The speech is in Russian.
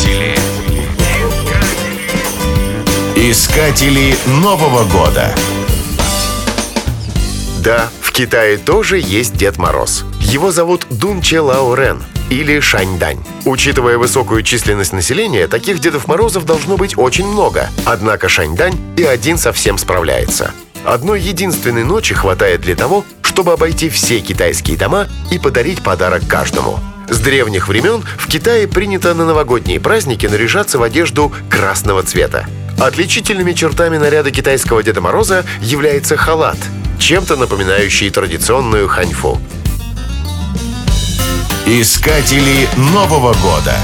Искатели. Искатели Нового года. Да, в Китае тоже есть Дед Мороз. Его зовут Дунче Лаорен или Шаньдань. Учитывая высокую численность населения, таких Дедов Морозов должно быть очень много. Однако Шаньдань и один совсем справляется. Одной единственной ночи хватает для того, чтобы обойти все китайские дома и подарить подарок каждому. С древних времен в Китае принято на новогодние праздники наряжаться в одежду красного цвета. Отличительными чертами наряда китайского Деда Мороза является халат, чем-то напоминающий традиционную ханьфу. Искатели Нового года.